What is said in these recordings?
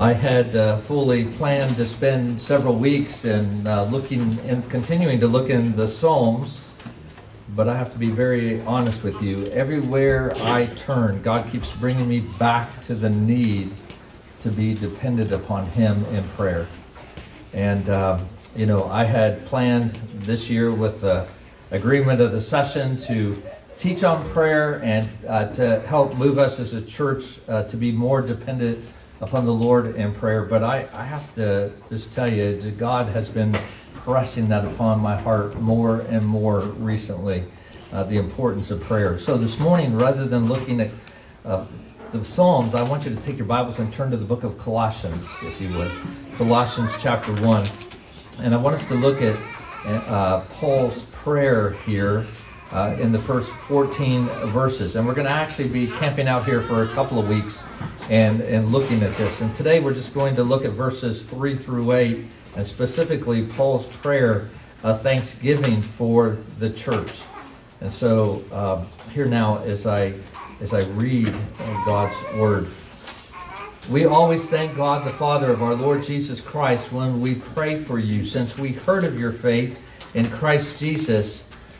I had uh, fully planned to spend several weeks in uh, looking and continuing to look in the Psalms, but I have to be very honest with you. Everywhere I turn, God keeps bringing me back to the need to be dependent upon Him in prayer. And, uh, you know, I had planned this year with the agreement of the session to teach on prayer and uh, to help move us as a church uh, to be more dependent upon the Lord in prayer. But I, I have to just tell you, God has been pressing that upon my heart more and more recently, uh, the importance of prayer. So this morning, rather than looking at uh, the Psalms, I want you to take your Bibles and turn to the book of Colossians, if you would. Colossians chapter 1. And I want us to look at uh, Paul's prayer here uh, in the first 14 verses. And we're going to actually be camping out here for a couple of weeks and, and looking at this. And today we're just going to look at verses 3 through 8, and specifically Paul's prayer of thanksgiving for the church. And so uh, here now as I, as I read God's word. We always thank God the Father of our Lord Jesus Christ when we pray for you, since we heard of your faith in Christ Jesus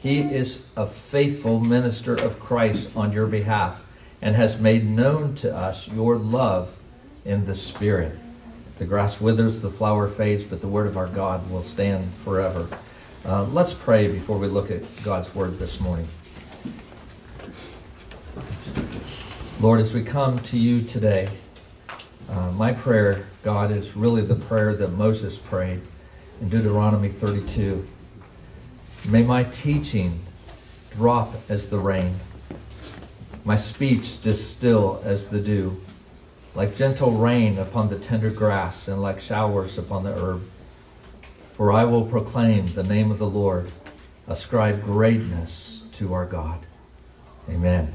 he is a faithful minister of Christ on your behalf and has made known to us your love in the Spirit. The grass withers, the flower fades, but the word of our God will stand forever. Uh, let's pray before we look at God's word this morning. Lord, as we come to you today, uh, my prayer, God, is really the prayer that Moses prayed in Deuteronomy 32. May my teaching drop as the rain, my speech distill as the dew, like gentle rain upon the tender grass and like showers upon the herb. For I will proclaim the name of the Lord, ascribe greatness to our God. Amen.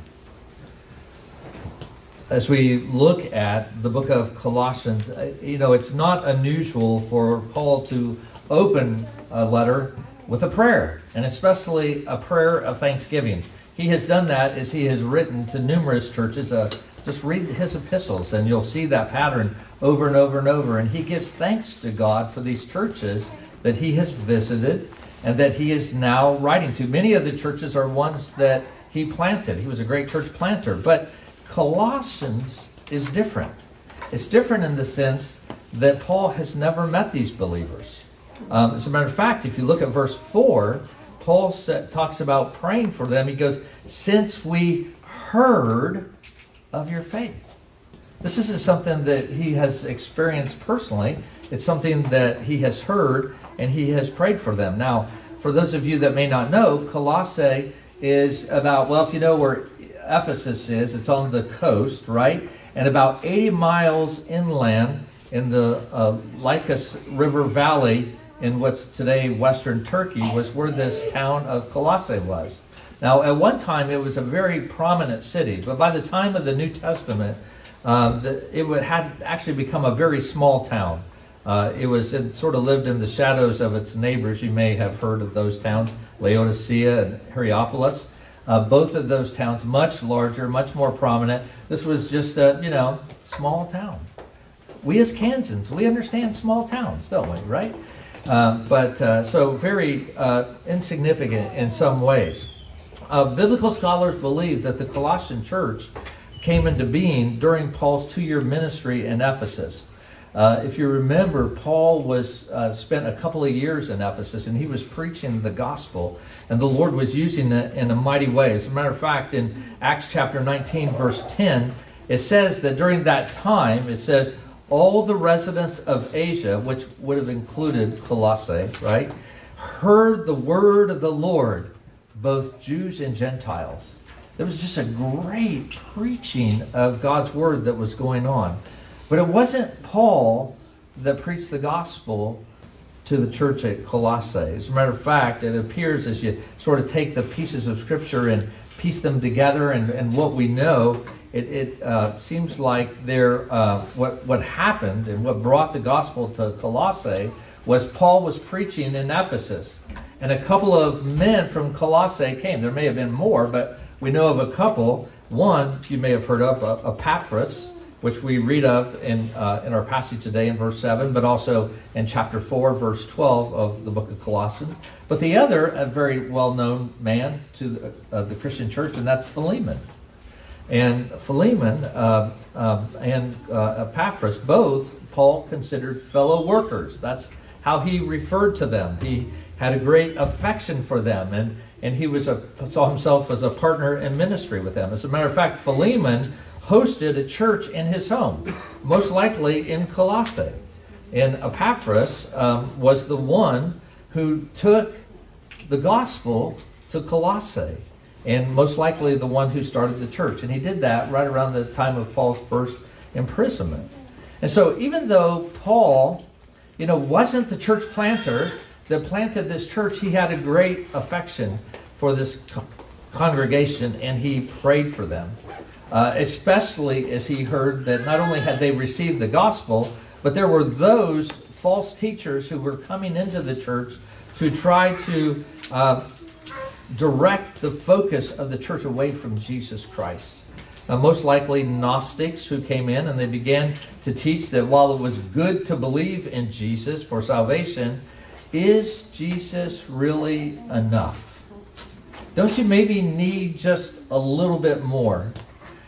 As we look at the book of Colossians, uh, you know, it's not unusual for Paul to open a letter with a prayer, and especially a prayer of thanksgiving. He has done that as he has written to numerous churches. Uh, just read his epistles, and you'll see that pattern over and over and over. And he gives thanks to God for these churches that he has visited and that he is now writing to. Many of the churches are ones that he planted. He was a great church planter. But Colossians is different. It's different in the sense that Paul has never met these believers. Um, as a matter of fact, if you look at verse 4, Paul talks about praying for them. He goes, Since we heard of your faith. This isn't something that he has experienced personally, it's something that he has heard and he has prayed for them. Now, for those of you that may not know, Colossae is about, well, if you know where Ephesus is, it's on the coast, right? And about 80 miles inland in the uh, Lycus River Valley in what's today Western Turkey was where this town of Colossae was. Now, at one time, it was a very prominent city, but by the time of the New Testament, um, the, it would, had actually become a very small town. Uh, it was it sort of lived in the shadows of its neighbors. You may have heard of those towns, Laodicea and Hierapolis. Uh, both of those towns much larger, much more prominent. This was just a you know small town. We as Kansans, we understand small towns, don't we? Right? Um, but uh, so very uh, insignificant in some ways. Uh, biblical scholars believe that the Colossian church came into being during Paul's two-year ministry in Ephesus. Uh, if you remember, Paul was uh, spent a couple of years in Ephesus, and he was preaching the gospel, and the Lord was using it in a mighty way. As a matter of fact, in Acts chapter 19, verse 10, it says that during that time, it says all the residents of Asia, which would have included Colossae, right, heard the word of the Lord, both Jews and Gentiles. There was just a great preaching of God's word that was going on. But it wasn't Paul that preached the gospel to the church at Colossae. As a matter of fact, it appears as you sort of take the pieces of Scripture and piece them together and, and what we know, it, it uh, seems like there, uh, what, what happened and what brought the gospel to Colossae was Paul was preaching in Ephesus. And a couple of men from Colossae came. There may have been more, but we know of a couple. One you may have heard of, uh, Epaphras, which we read of in, uh, in our passage today in verse 7, but also in chapter 4, verse 12 of the book of Colossians. But the other, a very well known man to the, uh, the, Christian church, and that's Philemon. And Philemon uh, and uh, Epaphras, both Paul considered fellow workers. That's how he referred to them. He had a great affection for them, and, and he was a, saw himself as a partner in ministry with them. As a matter of fact, Philemon hosted a church in his home, most likely in Colossae. And Epaphras um, was the one who took the gospel to Colossae, and most likely the one who started the church. And he did that right around the time of Paul's first imprisonment. And so, even though Paul, you know, wasn't the church planter that planted this church, he had a great affection for this congregation and he prayed for them uh, especially as he heard that not only had they received the gospel, but there were those false teachers who were coming into the church to try to uh, direct the focus of the church away from Jesus Christ. Uh, most likely Gnostics who came in and they began to teach that while it was good to believe in Jesus for salvation, is Jesus really enough? Don't you maybe need just a little bit more?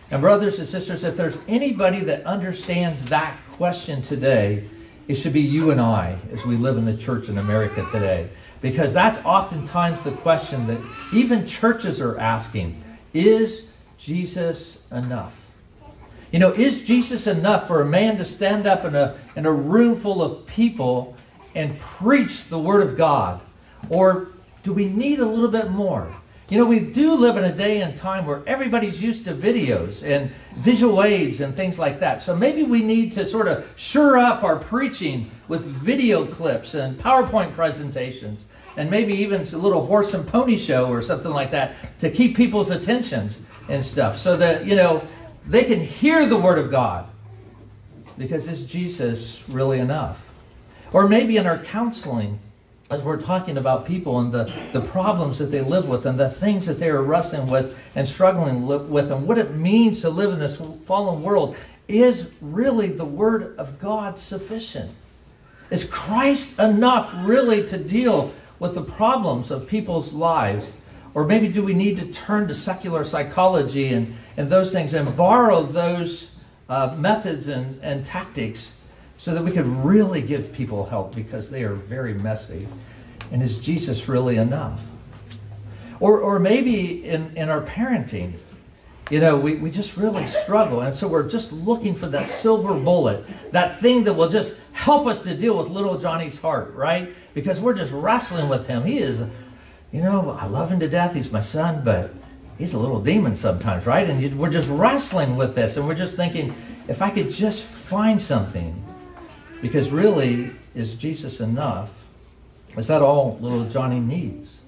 And, brothers and sisters, if there's anybody that understands that question today, it should be you and I as we live in the church in America today. Because that's oftentimes the question that even churches are asking Is Jesus enough? You know, is Jesus enough for a man to stand up in a, in a room full of people and preach the Word of God? Or do we need a little bit more? You know, we do live in a day and time where everybody's used to videos and visual aids and things like that. So maybe we need to sort of sure up our preaching with video clips and PowerPoint presentations and maybe even a little horse and pony show or something like that to keep people's attentions and stuff so that, you know, they can hear the Word of God. Because is Jesus really enough? Or maybe in our counseling, as we're talking about people and the, the problems that they live with and the things that they are wrestling with and struggling with and what it means to live in this fallen world, is really the Word of God sufficient? Is Christ enough really to deal with the problems of people's lives? Or maybe do we need to turn to secular psychology and, and those things and borrow those uh, methods and, and tactics so that we could really give people help because they are very messy. And is Jesus really enough? Or, or maybe in, in our parenting, you know, we, we just really struggle. And so we're just looking for that silver bullet, that thing that will just help us to deal with little Johnny's heart, right? Because we're just wrestling with him. He is, you know, I love him to death. He's my son, but he's a little demon sometimes, right? And you, we're just wrestling with this. And we're just thinking, if I could just find something because really, is Jesus enough? Is that all little Johnny needs?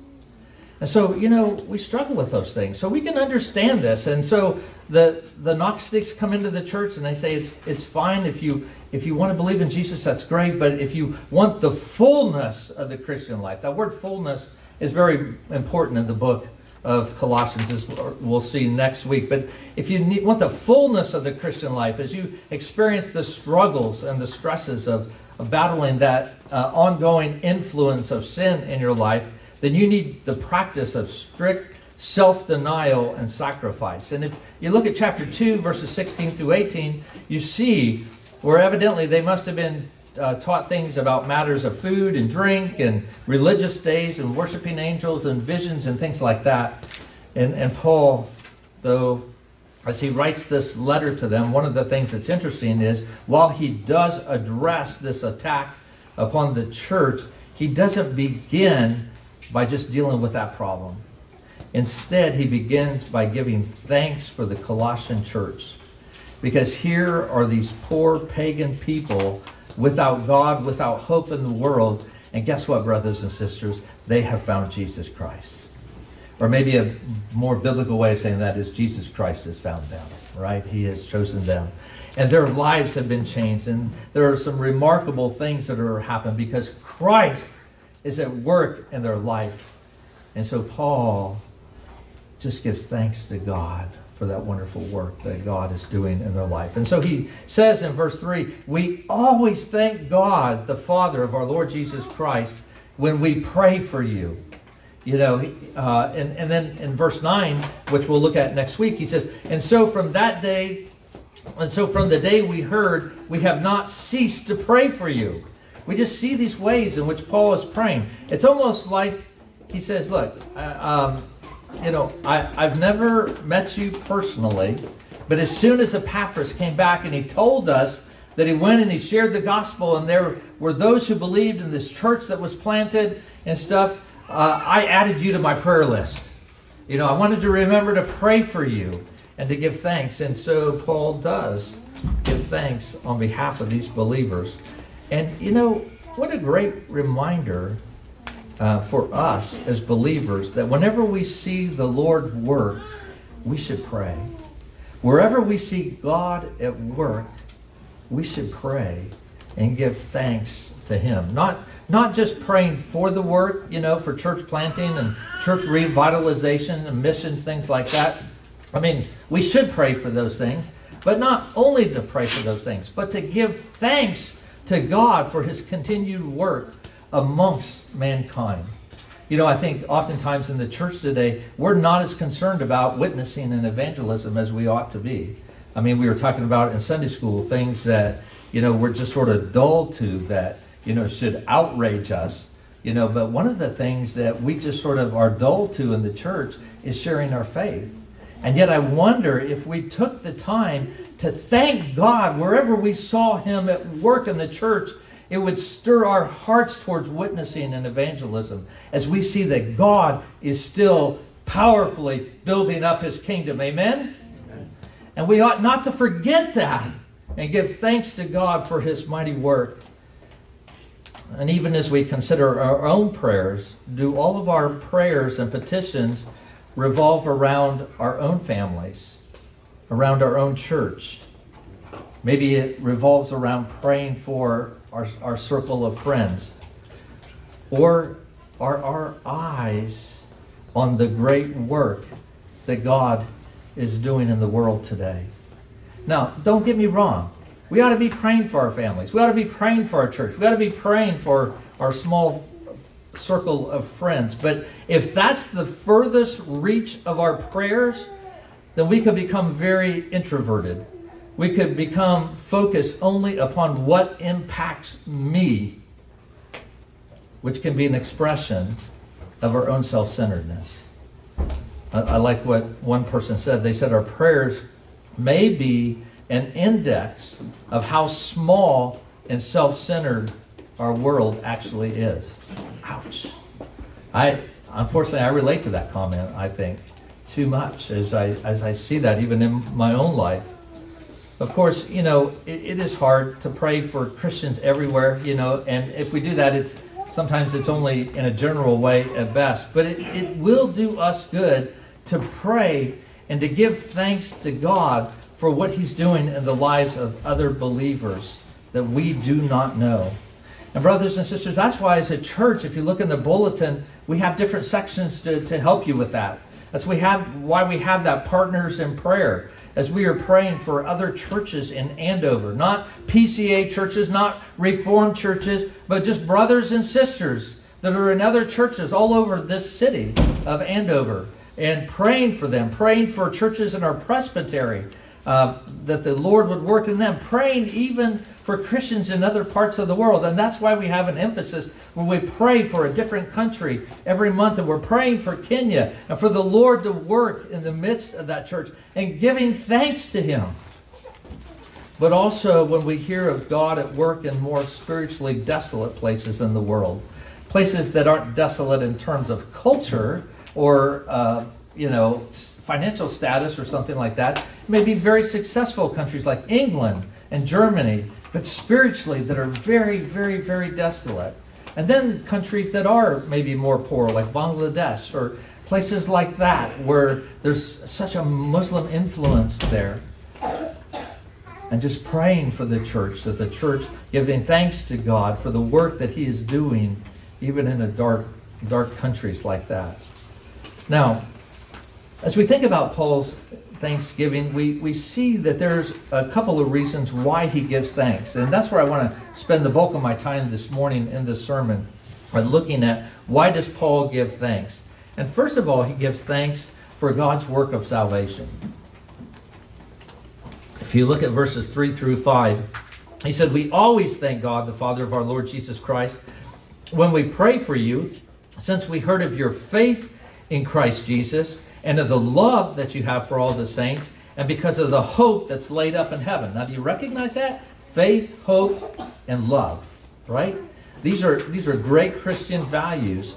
And so, you know, we struggle with those things. So we can understand this. And so the the Gnostics come into the church and they say it's it's fine if you if you want to believe in Jesus, that's great. But if you want the fullness of the Christian life, that word fullness is very important in the book of Colossians, as we'll see next week. But if you need, want the fullness of the Christian life, as you experience the struggles and the stresses of, of battling that uh, ongoing influence of sin in your life, then you need the practice of strict self denial and sacrifice. And if you look at chapter 2, verses 16 through 18, you see where evidently they must have been uh, taught things about matters of food and drink and religious days and worshiping angels and visions and things like that. And, and Paul, though, as he writes this letter to them, one of the things that's interesting is while he does address this attack upon the church, he doesn't begin by just dealing with that problem. Instead, he begins by giving thanks for the Colossian church. Because here are these poor pagan people without God, without hope in the world. And guess what, brothers and sisters? They have found Jesus Christ. Or maybe a more biblical way of saying that is Jesus Christ has found them, right? He has chosen them. And their lives have been changed. And there are some remarkable things that are happening because Christ is at work in their life. And so Paul just gives thanks to God for that wonderful work that God is doing in their life. And so he says in verse 3 We always thank God, the Father of our Lord Jesus Christ, when we pray for you. You know, uh, and, and then in verse 9, which we'll look at next week, he says, And so from that day, and so from the day we heard, we have not ceased to pray for you. We just see these ways in which Paul is praying. It's almost like he says, Look, um, you know, I, I've never met you personally, but as soon as Epaphras came back and he told us that he went and he shared the gospel, and there were those who believed in this church that was planted and stuff, uh, I added you to my prayer list. You know, I wanted to remember to pray for you and to give thanks. And so Paul does give thanks on behalf of these believers. And, you know, what a great reminder uh, for us as believers that whenever we see the Lord work, we should pray. Wherever we see God at work, we should pray and give thanks to Him. Not, not just praying for the work, you know, for church planting and church revitalization and missions, things like that. I mean, we should pray for those things, but not only to pray for those things, but to give thanks to God for His continued work amongst mankind. You know, I think oftentimes in the church today, we're not as concerned about witnessing and evangelism as we ought to be. I mean, we were talking about in Sunday school things that, you know, we're just sort of dull to that, you know, should outrage us. You know, but one of the things that we just sort of are dull to in the church is sharing our faith. And yet I wonder if we took the time to thank God wherever we saw Him at work in the church it would stir our hearts towards witnessing and evangelism as we see that God is still powerfully building up his kingdom. Amen? Amen? And we ought not to forget that and give thanks to God for his mighty work. And even as we consider our own prayers, do all of our prayers and petitions revolve around our own families, around our own church? Maybe it revolves around praying for our, our circle of friends? Or are our eyes on the great work that God is doing in the world today? Now, don't get me wrong. We ought to be praying for our families. We ought to be praying for our church. We ought to be praying for our small circle of friends. But if that's the furthest reach of our prayers, then we could become very introverted we could become focused only upon what impacts me, which can be an expression of our own self centeredness. I, I, like what one person said. They said our prayers may be an index of how small and self centered our world actually is. Ouch. I unfortunately I relate to that comment, I think, too much as I as I see that even in my own life. Of course, you know, it, it is hard to pray for Christians everywhere, you know, and if we do that, it's sometimes it's only in a general way at best. But it, it will do us good to pray and to give thanks to God for what He's doing in the lives of other believers that we do not know. And, brothers and sisters, that's why, as a church, if you look in the bulletin, we have different sections to, to help you with that. That's we have, why we have that partners in prayer as we are praying for other churches in Andover, not PCA churches, not Reformed churches, but just brothers and sisters that are in other churches all over this city of Andover, and praying for them, praying for churches in our presbytery, uh, that the Lord would work in them, praying even for Christians in other parts of the world. And that's why we have an emphasis when we pray for a different country every month. And we're praying for Kenya and for the Lord to work in the midst of that church and giving thanks to Him. But also when we hear of God at work in more spiritually desolate places in the world, places that aren't desolate in terms of culture or, uh, you know, financial status or something like that, maybe very successful countries like England and Germany but spiritually that are very, very, very desolate. And then countries that are maybe more poor, like Bangladesh or places like that, where there's such a Muslim influence there. And just praying for the church, that the church giving thanks to God for the work that He is doing, even in a dark, dark countries like that. Now, as we think about Paul's thanksgiving, we, we see that there's a couple of reasons why he gives thanks. And that's where I want to spend the bulk of my time this morning in this sermon, by looking at why does Paul give thanks. And first of all, he gives thanks for God's work of salvation. If you look at verses 3 through 5, he said, We always thank God, the Father of our Lord Jesus Christ, when we pray for you, since we heard of your faith in Christ Jesus and of the love that you have for all the saints, and because of the hope that's laid up in heaven. Now, do you recognize that? Faith, hope, and love, right? These are, these are great Christian values,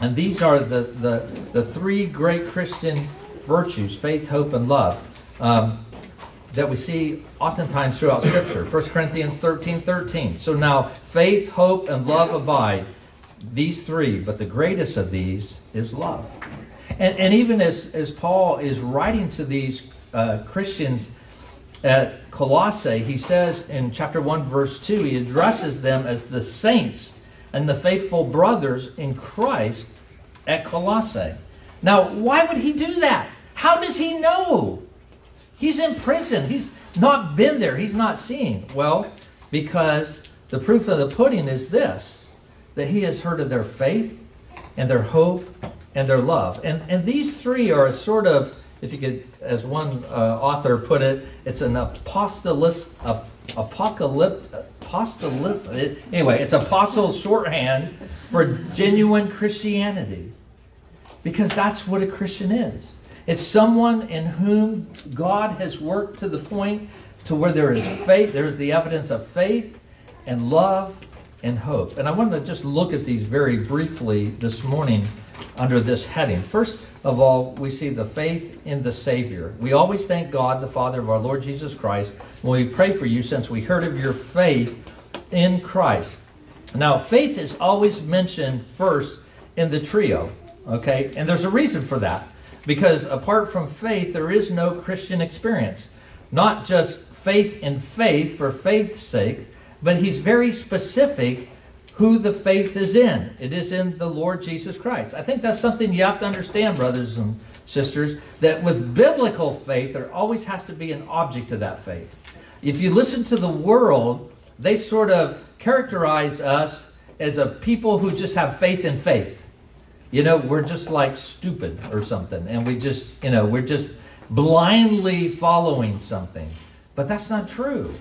and these are the, the, the three great Christian virtues faith, hope, and love. Um, that we see oftentimes throughout Scripture. 1 Corinthians 13 13. So now, faith, hope, and love abide. These three, but the greatest of these is love. And, and even as, as Paul is writing to these uh, Christians at Colossae, he says in chapter 1, verse 2, he addresses them as the saints and the faithful brothers in Christ at Colossae. Now, why would he do that? How does he know? He's in prison. He's not been there. He's not seen. Well, because the proof of the pudding is this that he has heard of their faith and their hope and their love. And, and these three are a sort of, if you could, as one uh, author put it, it's an apostolist, uh, apocalypse, apostolip, anyway, it's apostles shorthand for genuine Christianity. Because that's what a Christian is. It's someone in whom God has worked to the point to where there is faith, there's the evidence of faith and love and hope. And I want to just look at these very briefly this morning under this heading. First of all, we see the faith in the Savior. We always thank God, the Father of our Lord Jesus Christ, when we pray for you, since we heard of your faith in Christ. Now, faith is always mentioned first in the trio, okay? And there's a reason for that. Because apart from faith, there is no Christian experience. Not just faith in faith for faith's sake, but he's very specific who the faith is in. It is in the Lord Jesus Christ. I think that's something you have to understand, brothers and sisters, that with biblical faith, there always has to be an object to that faith. If you listen to the world, they sort of characterize us as a people who just have faith in faith. You know, we're just like stupid or something, and we just, you know, we're just blindly following something. But that's not true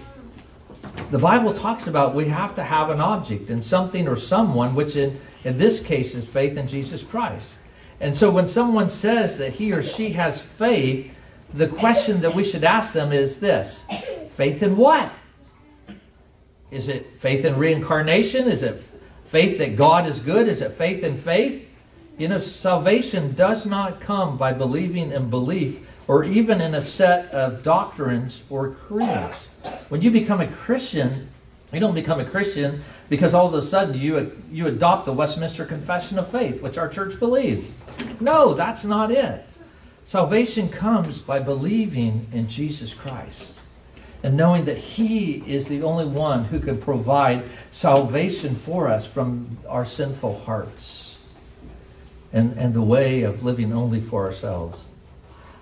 the Bible talks about we have to have an object and something or someone, which in, in this case is faith in Jesus Christ. And so when someone says that he or she has faith, the question that we should ask them is this faith in what? Is it faith in reincarnation? Is it faith that God is good? Is it faith in faith? You know, salvation does not come by believing in belief or even in a set of doctrines or creeds. When you become a Christian, you don't become a Christian because all of a sudden you, you adopt the Westminster Confession of Faith, which our church believes. No, that's not it. Salvation comes by believing in Jesus Christ and knowing that He is the only one who can provide salvation for us from our sinful hearts and, and the way of living only for ourselves.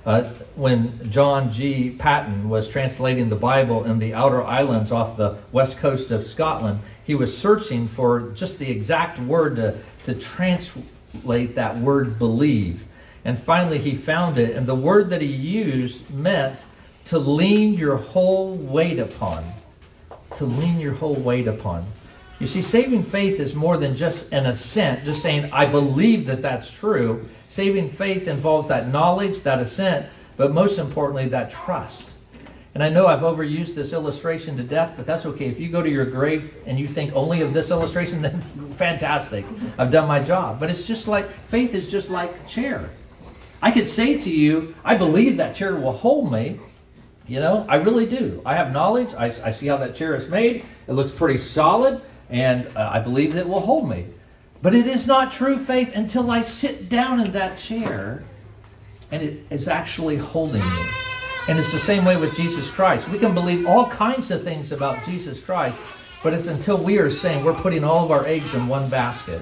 Uh, when John G. Paton was translating the Bible in the outer islands off the west coast of Scotland, he was searching for just the exact word to, to translate that word believe. And finally, he found it, and the word that he used meant to lean your whole weight upon. To lean your whole weight upon. You see, saving faith is more than just an assent, just saying, I believe that that's true. Saving faith involves that knowledge, that assent, but most importantly, that trust. And I know I've overused this illustration to death, but that's okay. If you go to your grave and you think only of this illustration, then fantastic. I've done my job. But it's just like faith is just like a chair. I could say to you, I believe that chair will hold me. You know, I really do. I have knowledge. I, I see how that chair is made. It looks pretty solid, and uh, I believe that it will hold me. But it is not true faith until I sit down in that chair and it is actually holding me. And it's the same way with Jesus Christ. We can believe all kinds of things about Jesus Christ, but it's until we are saying we're putting all of our eggs in one basket.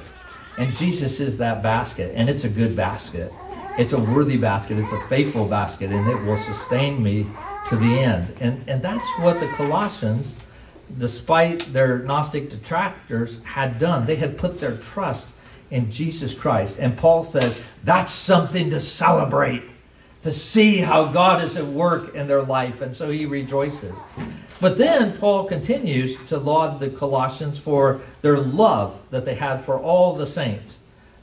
And Jesus is that basket, and it's a good basket. It's a worthy basket, it's a faithful basket, and it will sustain me to the end. And, and that's what the Colossians, despite their Gnostic detractors, had done. They had put their trust in Jesus Christ. And Paul says that's something to celebrate, to see how God is at work in their life. And so he rejoices. But then Paul continues to laud the Colossians for their love that they had for all the saints.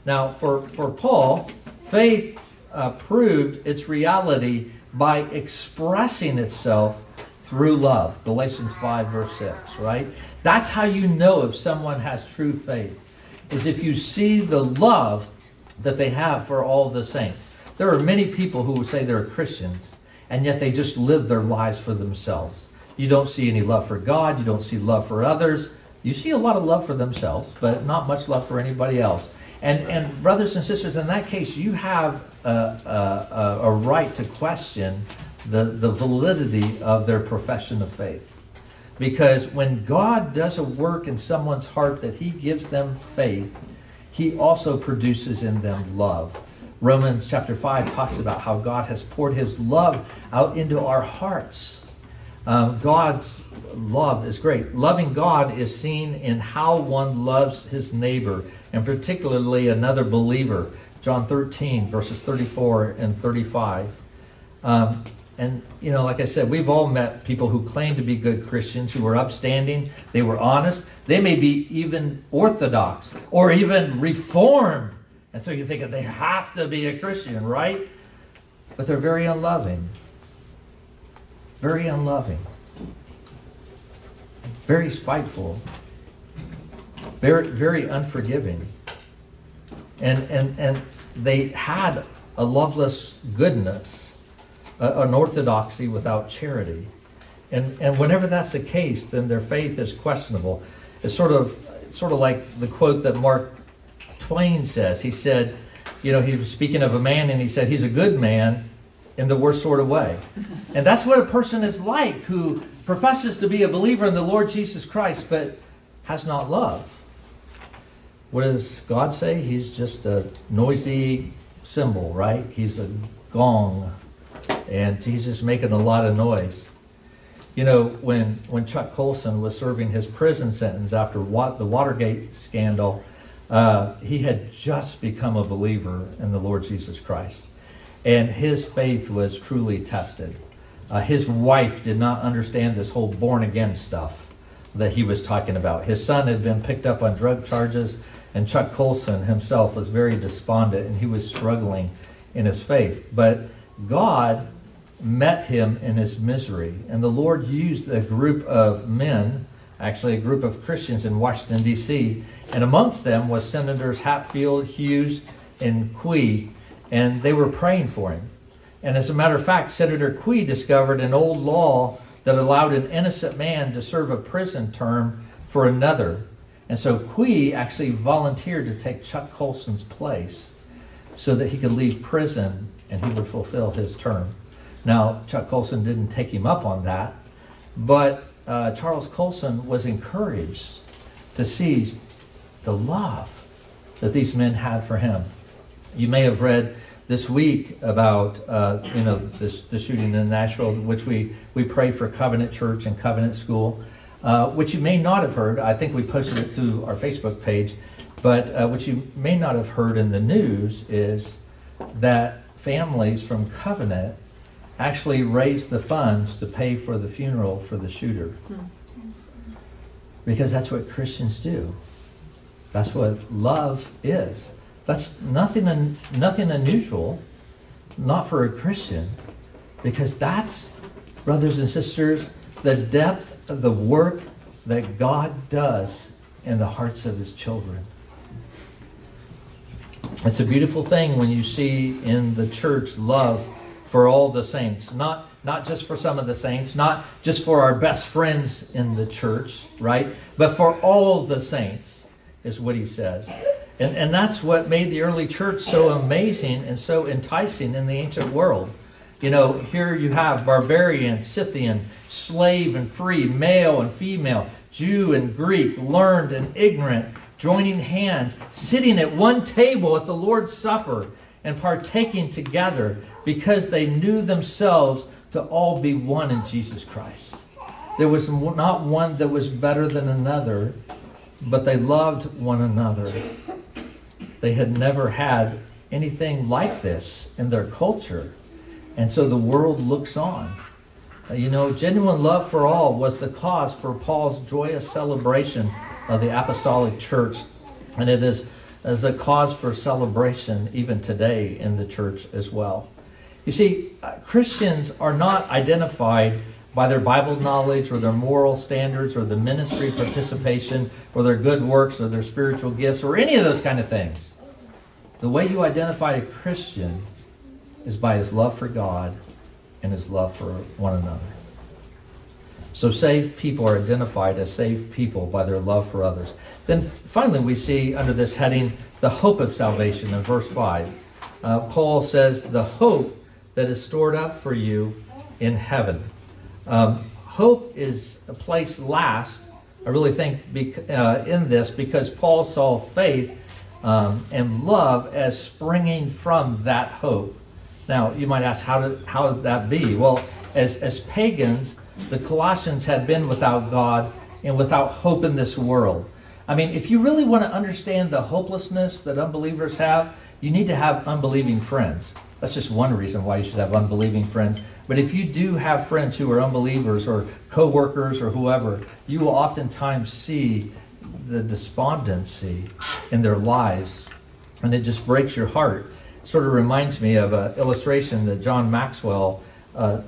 Now, for, for Paul, faith uh, proved its reality by expressing itself through love. Galatians 5, verse 6, right? That's how you know if someone has true faith, is if you see the love that they have for all the saints. There are many people who say they're Christians, and yet they just live their lives for themselves. You don't see any love for God, you don't see love for others. You see a lot of love for themselves, but not much love for anybody else. And, and brothers and sisters, in that case, you have a, a, a right to question the, the validity of their profession of faith. Because when God does a work in someone's heart that he gives them faith, he also produces in them love. Romans chapter 5 talks about how God has poured his love out into our hearts. Um, God's love is great. Loving God is seen in how one loves his neighbor, and particularly another believer. John 13, verses 34 and 35. Um, and, you know, like I said, we've all met people who claim to be good Christians, who were upstanding, they were honest, they may be even orthodox or even reformed. And so you think they have to be a Christian, right? But they're very unloving. Very unloving. Very spiteful. Very, very unforgiving. And, and, and they had a loveless goodness an orthodoxy without charity. And, and whenever that's the case, then their faith is questionable. It's sort of, it's sort of like the quote that Mark Twain says. He said, you know, he was speaking of a man and he said, he's a good man in the worst sort of way. And that's what a person is like who professes to be a believer in the Lord Jesus Christ but has not love. What does God say? He's just a noisy cymbal, right? He's a gong and he's just making a lot of noise. You know, when, when Chuck Colson was serving his prison sentence after the Watergate scandal, uh, he had just become a believer in the Lord Jesus Christ. And his faith was truly tested. Uh, his wife did not understand this whole born again stuff that he was talking about. His son had been picked up on drug charges, and Chuck Colson himself was very despondent and he was struggling in his faith. But God met him in his misery. And the Lord used a group of men, actually a group of Christians in Washington, D.C., and amongst them was Senators Hatfield, Hughes, and Quie, and they were praying for him. And as a matter of fact, Senator Quie discovered an old law that allowed an innocent man to serve a prison term for another. And so Quie actually volunteered to take Chuck Colson's place so that he could leave prison and he would fulfill his term. Now, Chuck Colson didn't take him up on that, but uh, Charles Colson was encouraged to see the love that these men had for him. You may have read this week about uh, you know this, the shooting in Nashville, which we we pray for Covenant Church and Covenant School, uh, which you may not have heard. I think we posted it to our Facebook page, but uh, what you may not have heard in the news is that families from Covenant actually raised the funds to pay for the funeral for the shooter. Because that's what Christians do. That's what love is. That's nothing, un, nothing unusual, not for a Christian, because that's, brothers and sisters, the depth of the work that God does in the hearts of his children. It's a beautiful thing when you see in the church love for all the saints. Not, not just for some of the saints, not just for our best friends in the church, right? But for all the saints, is what he says. And, and that's what made the early church so amazing and so enticing in the ancient world. You know, here you have barbarian, Scythian, slave and free, male and female, Jew and Greek, learned and ignorant, joining hands, sitting at one table at the Lord's Supper and partaking together because they knew themselves to all be one in Jesus Christ. There was not one that was better than another, but they loved one another. They had never had anything like this in their culture. And so the world looks on. You know, genuine love for all was the cause for Paul's joyous celebration of the apostolic church. And it is as a cause for celebration even today in the church as well. You see, uh, Christians are not identified by their Bible knowledge or their moral standards or the ministry participation or their good works or their spiritual gifts or any of those kind of things. The way you identify a Christian is by his love for God and his love for one another. So saved people are identified as saved people by their love for others. Then finally, we see under this heading the hope of salvation in verse 5. Uh, Paul says, The hope that is stored up for you in heaven. Um, hope is placed last, I really think, uh, in this because Paul saw faith um, and love as springing from that hope. Now, you might ask, how did, how did that be? Well, as, as pagans, the Colossians had been without God and without hope in this world. I mean, if you really want to understand the hopelessness that unbelievers have, you need to have unbelieving friends. That's just one reason why you should have unbelieving friends. But if you do have friends who are unbelievers or coworkers or whoever, you will oftentimes see the despondency in their lives, and it just breaks your heart. Sort of reminds me of an illustration that John Maxwell uh,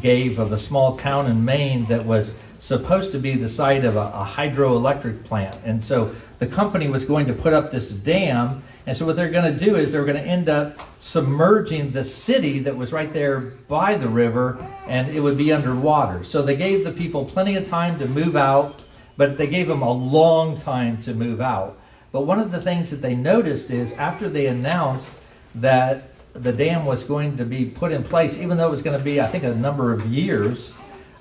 gave of a small town in Maine that was supposed to be the site of a, a hydroelectric plant. And so the company was going to put up this dam. And so what they're going to do is they're going to end up submerging the city that was right there by the river and it would be underwater. So they gave the people plenty of time to move out but they gave them a long time to move out. But one of the things that they noticed is after they announced that the dam was going to be put in place, even though it was going to be, I think, a number of years,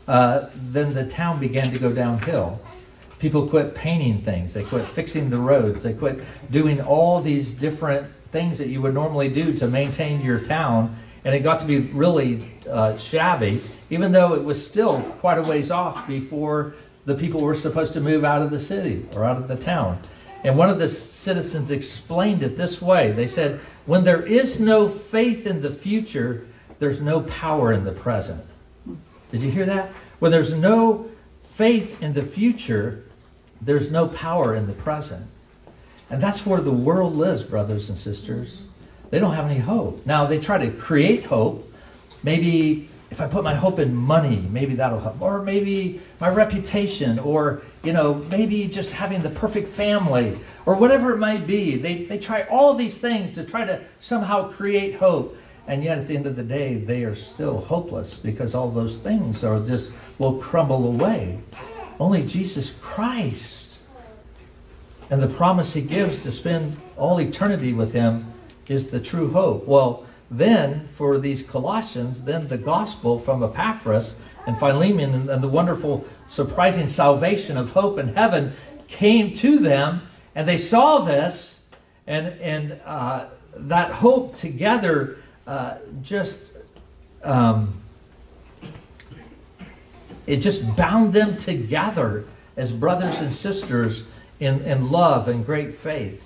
uh, then the town began to go downhill. People quit painting things, they quit fixing the roads, they quit doing all these different things that you would normally do to maintain your town, and it got to be really uh, shabby, even though it was still quite a ways off before the people were supposed to move out of the city or out of the town. And one of the citizens explained it this way They said, When there is no faith in the future, there's no power in the present. Did you hear that? When there's no faith in the future, there's no power in the present. And that's where the world lives, brothers and sisters. They don't have any hope. Now, they try to create hope. Maybe if I put my hope in money, maybe that'll help. Or maybe my reputation, or you know, maybe just having the perfect family, or whatever it might be. They, they try all these things to try to somehow create hope. And yet at the end of the day, they are still hopeless because all those things are just will crumble away. Only Jesus Christ and the promise he gives to spend all eternity with him is the true hope. Well, then, for these Colossians, then the gospel from Epaphras and Philemon and, and the wonderful, surprising salvation of hope in heaven came to them, and they saw this, and, and uh, that hope together uh, just. Um, it just bound them together as brothers and sisters in, in love and great faith.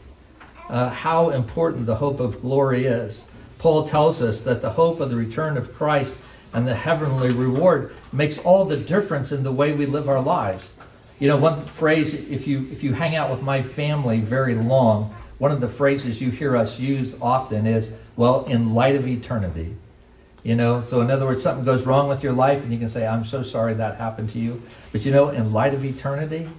Uh, how important the hope of glory is. Paul tells us that the hope of the return of Christ and the heavenly reward makes all the difference in the way we live our lives. You know, one phrase, if you, if you hang out with my family very long, one of the phrases you hear us use often is, well, in light of eternity. You know, so in other words, something goes wrong with your life and you can say, I'm so sorry that happened to you. But you know, in light of eternity,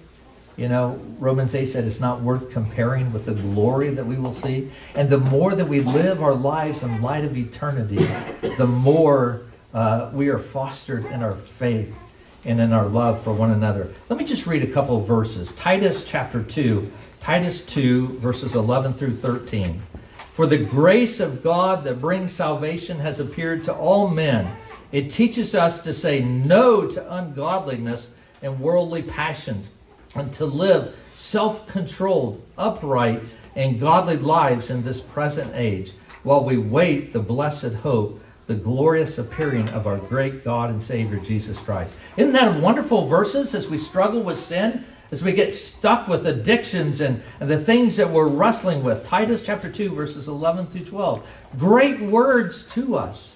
you know, Romans 8 said it's not worth comparing with the glory that we will see. And the more that we live our lives in light of eternity, the more uh, we are fostered in our faith and in our love for one another. Let me just read a couple of verses. Titus chapter 2, Titus 2, verses 11 through 13. For the grace of God that brings salvation has appeared to all men. It teaches us to say no to ungodliness and worldly passions and to live self controlled, upright, and godly lives in this present age while we wait the blessed hope the glorious appearing of our great God and Savior Jesus Christ. Isn't that wonderful verses as we struggle with sin, as we get stuck with addictions and, and the things that we're wrestling with? Titus chapter 2, verses 11 through 12. Great words to us.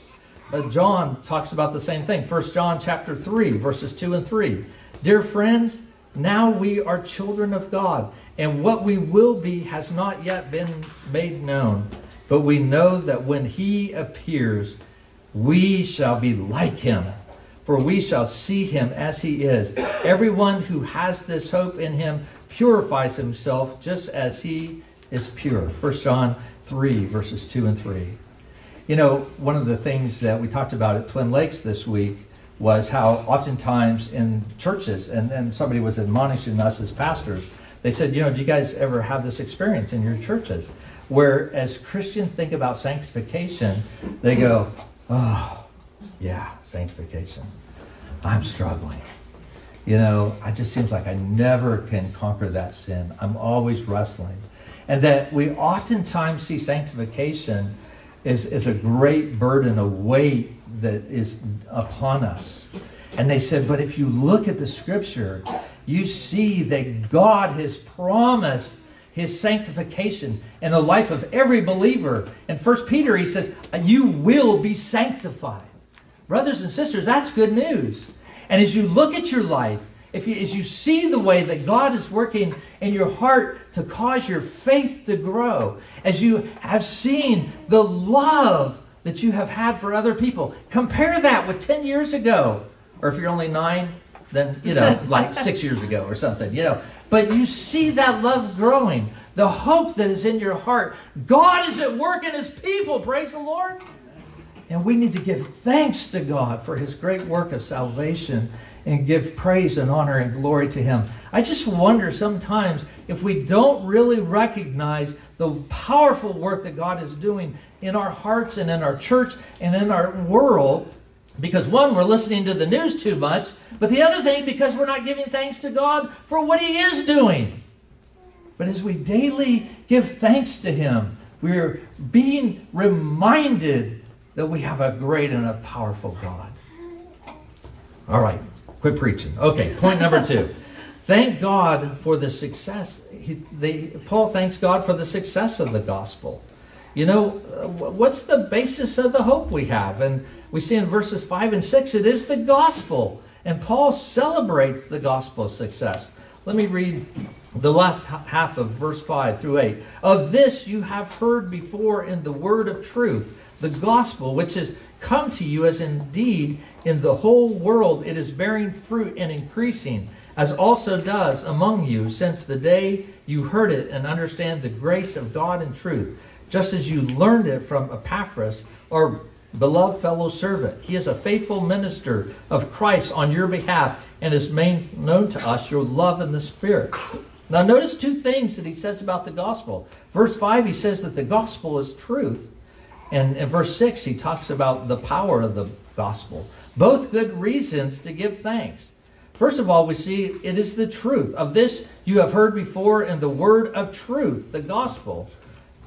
But John talks about the same thing. 1 John chapter 3, verses 2 and 3. Dear friends, now we are children of God, and what we will be has not yet been made known. But we know that when he appears, we shall be like him, for we shall see him as he is. Everyone who has this hope in him purifies himself just as he is pure. 1 John 3, verses 2 and 3. You know, one of the things that we talked about at Twin Lakes this week was how oftentimes in churches, and, then somebody was admonishing us as pastors, they said, you know, do you guys ever have this experience in your churches? Where as Christians think about sanctification, they go, Oh, yeah, sanctification. I'm struggling. You know, it just seems like I never can conquer that sin. I'm always wrestling. And that we oftentimes see sanctification as, as a great burden, a weight that is upon us. And they said, but if you look at the scripture, you see that God has promised his sanctification in the life of every believer. In 1 Peter, he says, You will be sanctified. Brothers and sisters, that's good news. And as you look at your life, if you, as you see the way that God is working in your heart to cause your faith to grow, as you have seen the love that you have had for other people, compare that with 10 years ago. Or if you're only nine, then, you know, like six years ago or something, you know. But you see that love growing, the hope that is in your heart. God is at work in His people. Praise the Lord. And we need to give thanks to God for His great work of salvation and give praise and honor and glory to Him. I just wonder sometimes if we don't really recognize the powerful work that God is doing in our hearts and in our church and in our world because one, we're listening to the news too much, but the other thing, because we're not giving thanks to God for what He is doing. But as we daily give thanks to Him, we're being reminded that we have a great and a powerful God. All right, quit preaching. Okay, point number two. Thank God for the success. He, they, Paul thanks God for the success of the gospel. You know, what's the basis of the hope we have? And we see in verses 5 and 6, it is the gospel. And Paul celebrates the gospel success. Let me read the last half of verse 5 through 8. Of this you have heard before in the word of truth, the gospel, which has come to you as indeed in the whole world it is bearing fruit and increasing, as also does among you since the day you heard it and understand the grace of God and truth, just as you learned it from Epaphras, or beloved fellow servant. He is a faithful minister of Christ on your behalf and has made known to us your love in the Spirit. Now, notice two things that he says about the gospel. Verse 5, he says that the gospel is truth. And in verse 6, he talks about the power of the gospel. Both good reasons to give thanks. First of all, we see it is the truth. Of this you have heard before in the word of truth, the gospel.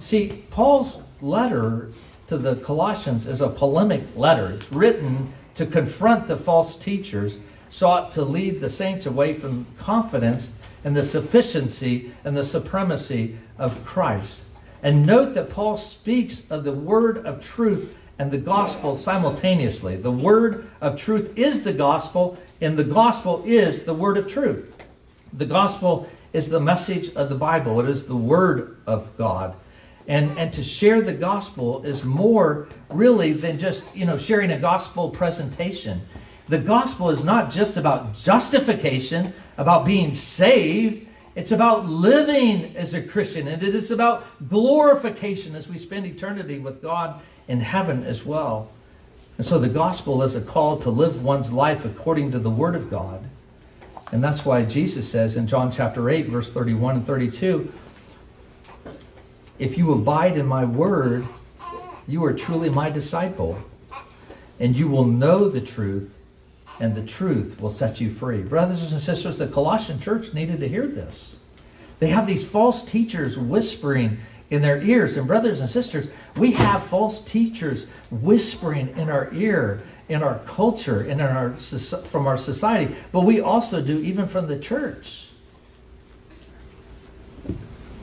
See, Paul's letter to the Colossians is a polemic letter. It's written to confront the false teachers, sought to lead the saints away from confidence in the sufficiency and the supremacy of Christ. And note that Paul speaks of the word of truth and the gospel simultaneously. The word of truth is the gospel, and the gospel is the word of truth. The gospel is the message of the Bible, it is the word of God. And, and to share the gospel is more really than just you know sharing a gospel presentation. The gospel is not just about justification, about being saved. It's about living as a Christian, and it is about glorification as we spend eternity with God in heaven as well. And so the gospel is a call to live one's life according to the word of God. And that's why Jesus says in John chapter 8, verse 31 and 32, if you abide in my word, you are truly my disciple, and you will know the truth, and the truth will set you free. Brothers and sisters, the Colossian church needed to hear this. They have these false teachers whispering in their ears. And, brothers and sisters, we have false teachers whispering in our ear in our culture and in our from our society, but we also do even from the church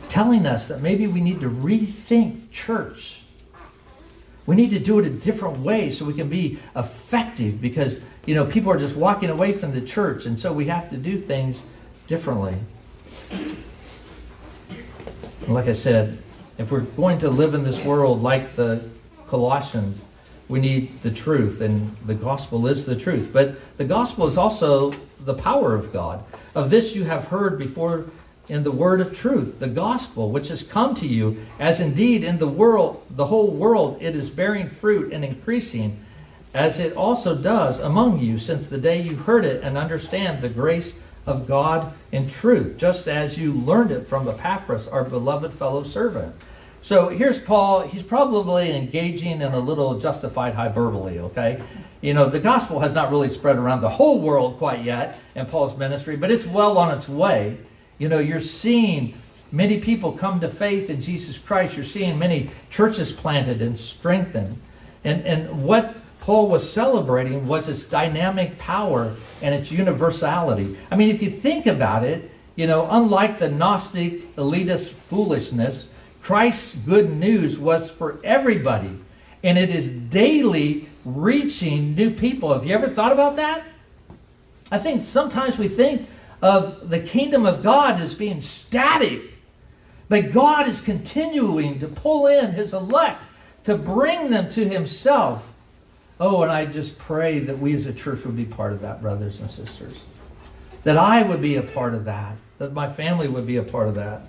telling us that maybe we need to rethink church. We need to do it a different way so we can be effective because, you know, people are just walking away from the church, and so we have to do things differently. like I said, if we're going to live in this world like the Colossians, we need the truth, and the gospel is the truth. But the gospel is also the power of God. Of this you have heard before in the word of truth, the gospel, which has come to you, as indeed in the world, the whole world, it is bearing fruit and increasing, as it also does among you, since the day you heard it and understand the grace of God in truth, just as you learned it from Epaphras, our beloved fellow servant. So here's Paul. He's probably engaging in a little justified hyperbole, okay? You know, the gospel has not really spread around the whole world quite yet in Paul's ministry, but it's well on its way. You know, you're seeing many people come to faith in Jesus Christ. You're seeing many churches planted and strengthened. And, and what Paul was celebrating was its dynamic power and its universality. I mean, if you think about it, you know, unlike the Gnostic elitist foolishness, Christ's good news was for everybody. And it is daily reaching new people. Have you ever thought about that? I think sometimes we think of the kingdom of God as being static. But God is continuing to pull in his elect to bring them to himself. Oh, and I just pray that we as a church would be part of that, brothers and sisters. That I would be a part of that. That my family would be a part of that.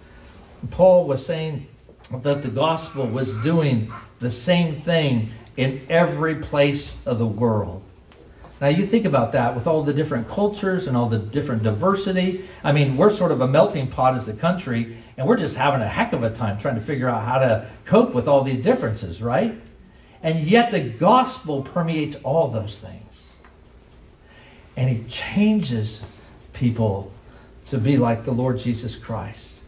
Paul was saying that the gospel was doing the same thing in every place of the world. Now, you think about that with all the different cultures and all the different diversity. I mean, we're sort of a melting pot as a country, and we're just having a heck of a time trying to figure out how to cope with all these differences, right? And yet, the gospel permeates all those things. And he changes people to be like the Lord Jesus Christ.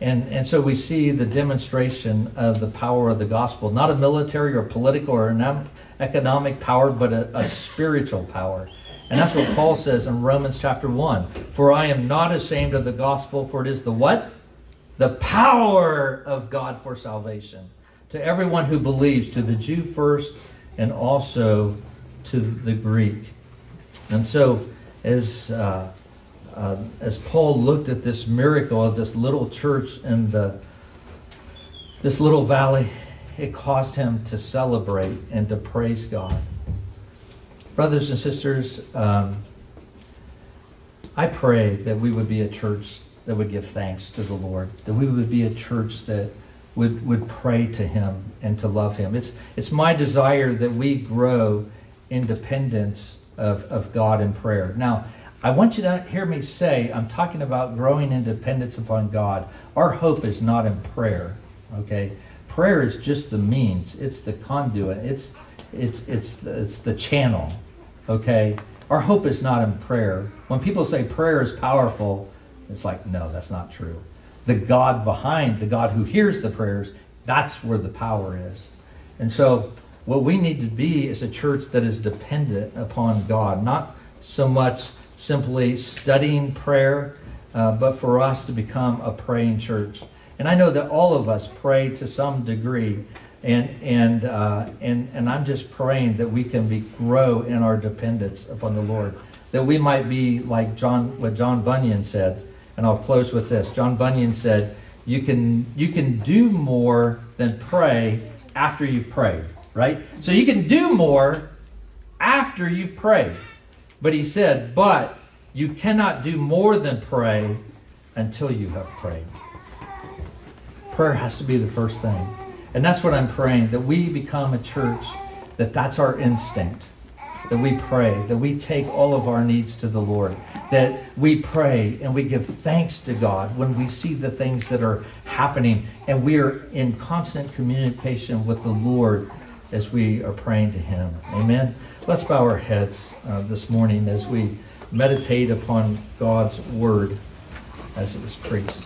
And, and so we see the demonstration of the power of the gospel, not a military or political or economic power, but a, a spiritual power. And that's what Paul says in Romans chapter 1. For I am not ashamed of the gospel, for it is the what? The power of God for salvation to everyone who believes, to the Jew first, and also to the Greek. And so, as uh, uh, as Paul looked at this miracle of this little church in the this little valley it caused him to celebrate and to praise God. Brothers and sisters, um, I pray that we would be a church that would give thanks to the Lord, that we would be a church that would, would pray to Him and to love Him. It's, it's my desire that we grow independence of, of God in prayer. Now, I want you to hear me say, I'm talking about growing independence upon God. Our hope is not in prayer, okay? Prayer is just the means. It's the conduit. It's it's it's it's the channel. Okay? Our hope is not in prayer. When people say prayer is powerful, it's like no, that's not true. The God behind, the God who hears the prayers, that's where the power is. And so what we need to be is a church that is dependent upon God, not so much simply studying prayer, uh, but for us to become a praying church. And I know that all of us pray to some degree. And, and, uh, and, and I'm just praying that we can be, grow in our dependence upon the Lord. That we might be like John, what John Bunyan said. And I'll close with this. John Bunyan said, you can, you can do more than pray after you've prayed, right? So you can do more after you've prayed. But he said, but you cannot do more than pray until you have prayed. Prayer has to be the first thing. And that's what I'm praying that we become a church that that's our instinct. That we pray, that we take all of our needs to the Lord, that we pray and we give thanks to God when we see the things that are happening, and we are in constant communication with the Lord as we are praying to Him. Amen. Let's bow our heads uh, this morning as we meditate upon God's word as it was preached.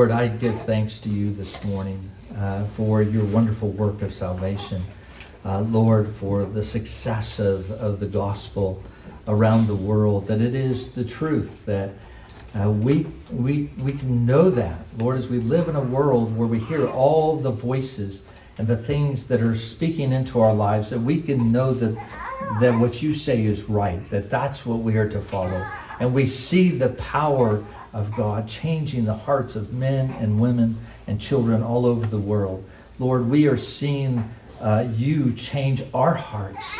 Lord, I give thanks to you this morning uh, for your wonderful work of salvation. Uh, Lord, for the success of, of the gospel around the world, that it is the truth, that uh, we, we, we can know that, Lord, as we live in a world where we hear all the voices and the things that are speaking into our lives, that we can know that, that what you say is right, that that's what we are to follow. And we see the power of God changing the hearts of men and women and children all over the world. Lord, we are seeing uh, you change our hearts.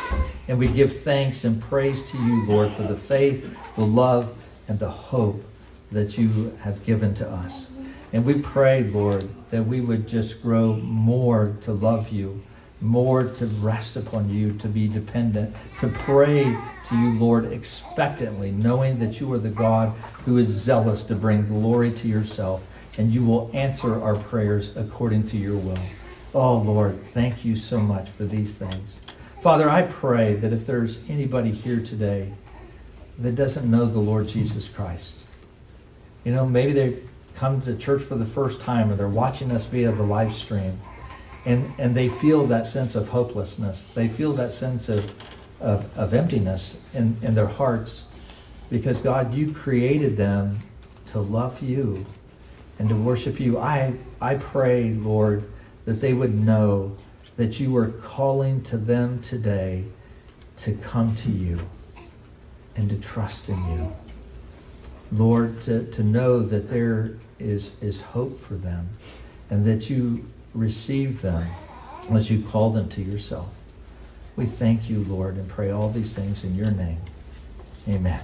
And we give thanks and praise to you, Lord, for the faith, the love, and the hope that you have given to us. And we pray, Lord, that we would just grow more to love you, more to rest upon you, to be dependent, to pray to you, Lord, expectantly, knowing that you are the God who is zealous to bring glory to yourself, and you will answer our prayers according to your will. Oh, Lord, thank you so much for these things. Father, I pray that if there's anybody here today that doesn't know the Lord Jesus Christ, you know, maybe they come to church for the first time or they're watching us via the live stream and, and they feel that sense of hopelessness. They feel that sense of, of, of emptiness in, in their hearts because, God, you created them to love you and to worship you. I, I pray, Lord, that they would know that you are calling to them today to come to you and to trust in you. Lord, to, to know that there is, is hope for them and that you receive them as you call them to yourself. We thank you, Lord, and pray all these things in your name. Amen.